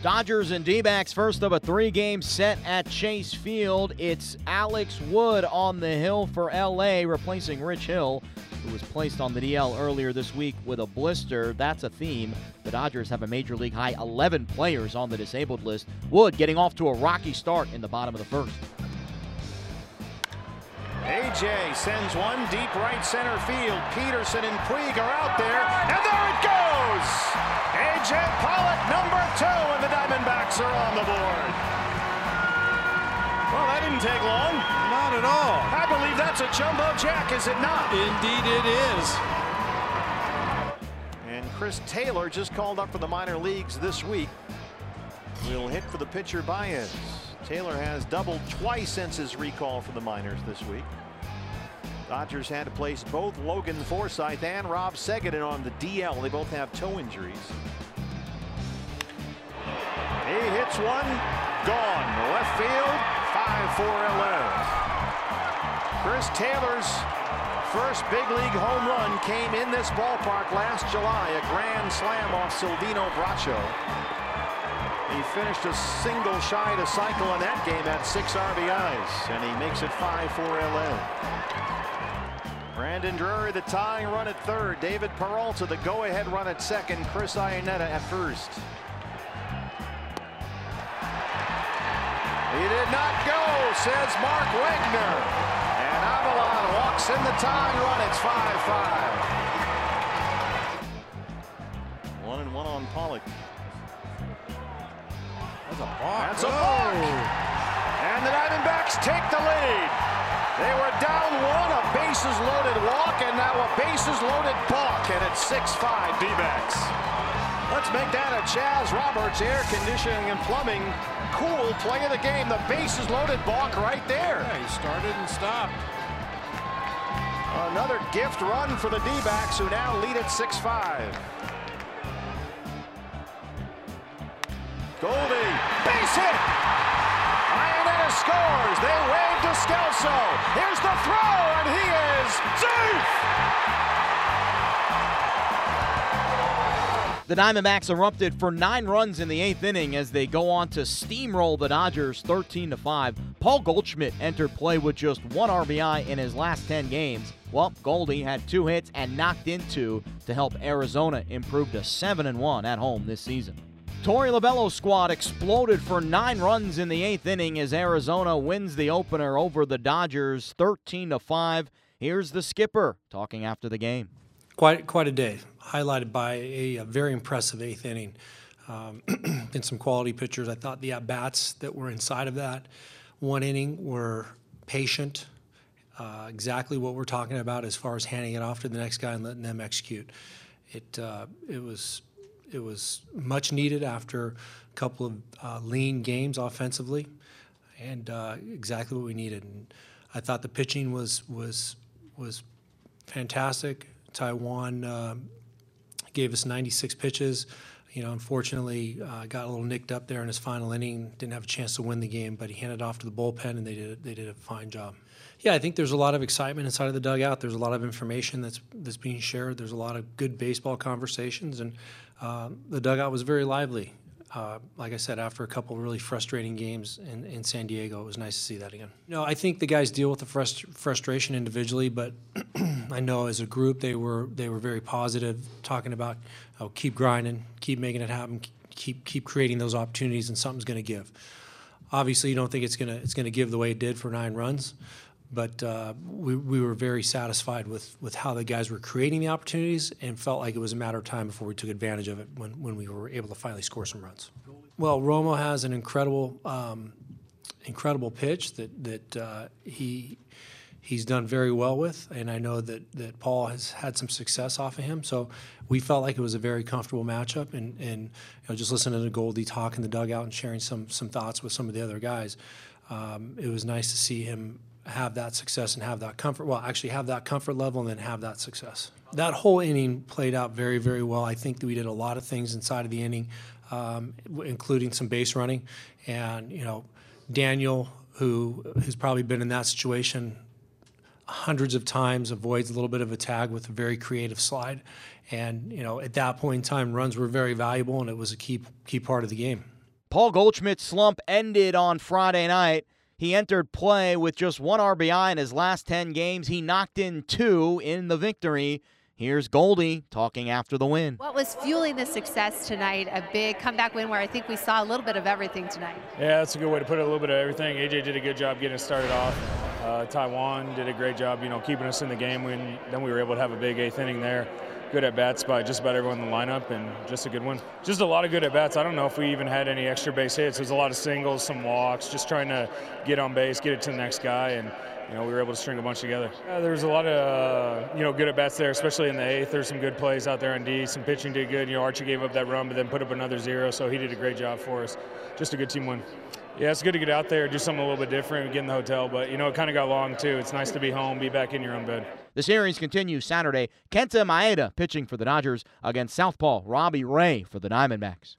Dodgers and D backs first of a three game set at Chase Field. It's Alex Wood on the hill for LA, replacing Rich Hill, who was placed on the DL earlier this week with a blister. That's a theme. The Dodgers have a major league high 11 players on the disabled list. Wood getting off to a rocky start in the bottom of the first. AJ sends one deep right center field. Pederson and Puig are out there, and there it goes! AJ Pollock, number two, and the Diamondbacks are on the board. Well, that didn't take long. Not at all. I believe that's a jumbo jack, is it not? Indeed, it is. And Chris Taylor just called up for the minor leagues this week. Will hit for the pitcher Baez. Taylor has doubled twice since his recall for the minors this week. Dodgers had to place both Logan Forsythe and Rob Segedin on the DL. They both have toe injuries. He hits one, gone. Left field, 5-4 LA. Chris Taylor's first big league home run came in this ballpark last July, a grand slam off Silvino Bracho. He finished a single shy to cycle in that game at six RBIs, and he makes it 5-4 LA. Brandon Drury, the tying run at third. David Peralta, the go-ahead run at second. Chris Iannetta at first. He did not go, says Mark Wegner. And Avilan walks in the tying run. It's 5-5. One and one on Pollock. That's a balk. That's a balk. And the Diamondbacks take the lead. They were down one, a bases loaded walk, and now a bases loaded balk, and it's 6-5 D-backs. Let's make that a Chas Roberts air conditioning and plumbing cool play of the game. The bases loaded balk right there. Yeah, he started and stopped. Another gift run for the D-backs who now lead at 6-5. Goldie, base hit! Iannetta scores. They wave to. Here's the throw, and he is safe! The Diamondbacks erupted for nine runs in the eighth inning as they go on to steamroll the Dodgers 13 to 5. Paul Goldschmidt entered play with just one RBI in his last 10 games. Well, Goldie had two hits and knocked in two to help Arizona improve to 7 and 1 at home this season. Torey Lovullo's squad exploded for nine runs in the eighth inning as Arizona wins the opener over the Dodgers 13 to 5. Here's the skipper talking after the game. Quite quite a day, highlighted by a, a very impressive eighth inning um, and some quality pitchers. I thought the at bats that were inside of that one inning were patient, uh, exactly what we're talking about as far as handing it off to the next guy and letting them execute. It uh, it was it was much needed after a couple of uh, lean games offensively, and uh, exactly what we needed. And I thought the pitching was was was fantastic. Taijuan uh, gave us 96 pitches. You know, unfortunately, uh, got a little nicked up there in his final inning. Didn't have a chance to win the game, but he handed off to the bullpen, and they did they did a fine job. Yeah, I think there's a lot of excitement inside of the dugout. There's a lot of information that's that's being shared. There's a lot of good baseball conversations, and uh, the dugout was very lively. Uh, like I said, after a couple really frustrating games in, in San Diego, it was nice to see that again. No, I think the guys deal with the frust- frustration individually, but I know as a group they were they were very positive, talking about oh, keep grinding, keep making it happen, keep keep creating those opportunities, and something's going to give. Obviously, you don't think it's gonna it's gonna give the way it did for nine runs, but uh, we, we were very satisfied with, with how the guys were creating the opportunities and felt like it was a matter of time before we took advantage of it when, when we were able to finally score some runs. Well, Romo has an incredible um, incredible pitch that that uh, he he's done very well with, and I know that, that Paul has had some success off of him. So we felt like it was a very comfortable matchup, and, and you know, just listening to Goldie talk in the dugout and sharing some some thoughts with some of the other guys, um, it was nice to see him have that success and have that comfort. Well, actually have that comfort level and then have that success. That whole inning played out very, very well. I think that we did a lot of things inside of the inning, um, including some base running, and you know, Daniel, who has probably been in that situation hundreds of times, avoids a little bit of a tag with a very creative slide, and you know, at that point in time, runs were very valuable, and it was a key key part of the game. Paul Goldschmidt's slump ended on Friday night. He entered play with just one RBI in his last 10 games. He knocked in two in the victory. Here's Goldie talking after the win. What was fueling the success tonight? A big comeback win where I think we saw a little bit of everything tonight. Yeah, that's a good way to put it. A little bit of everything. AJ did a good job getting us started off. Uh, Taijuan did a great job, you know, keeping us in the game. When then we were able to have a big eighth inning there. Good at bats by just about everyone in the lineup, and just a good one. Just a lot of good at bats. I don't know if we even had any extra base hits. There's a lot of singles, some walks, just trying to get on base, get it to the next guy, and you know, we were able to string a bunch together. There was a lot of, uh, you know, good at bats there, especially in the eighth. There's some good plays out there on D. Some pitching did good. You know, Archie gave up that run, but then put up another zero, so he did a great job for us. Just a good team win. Yeah, it's good to get out there, do something a little bit different, get in the hotel. But, you know, it kind of got long, too. It's nice to be home, be back in your own bed. The series continues Saturday. Kenta Maeda pitching for the Dodgers against Southpaw Robbie Ray for the Diamondbacks.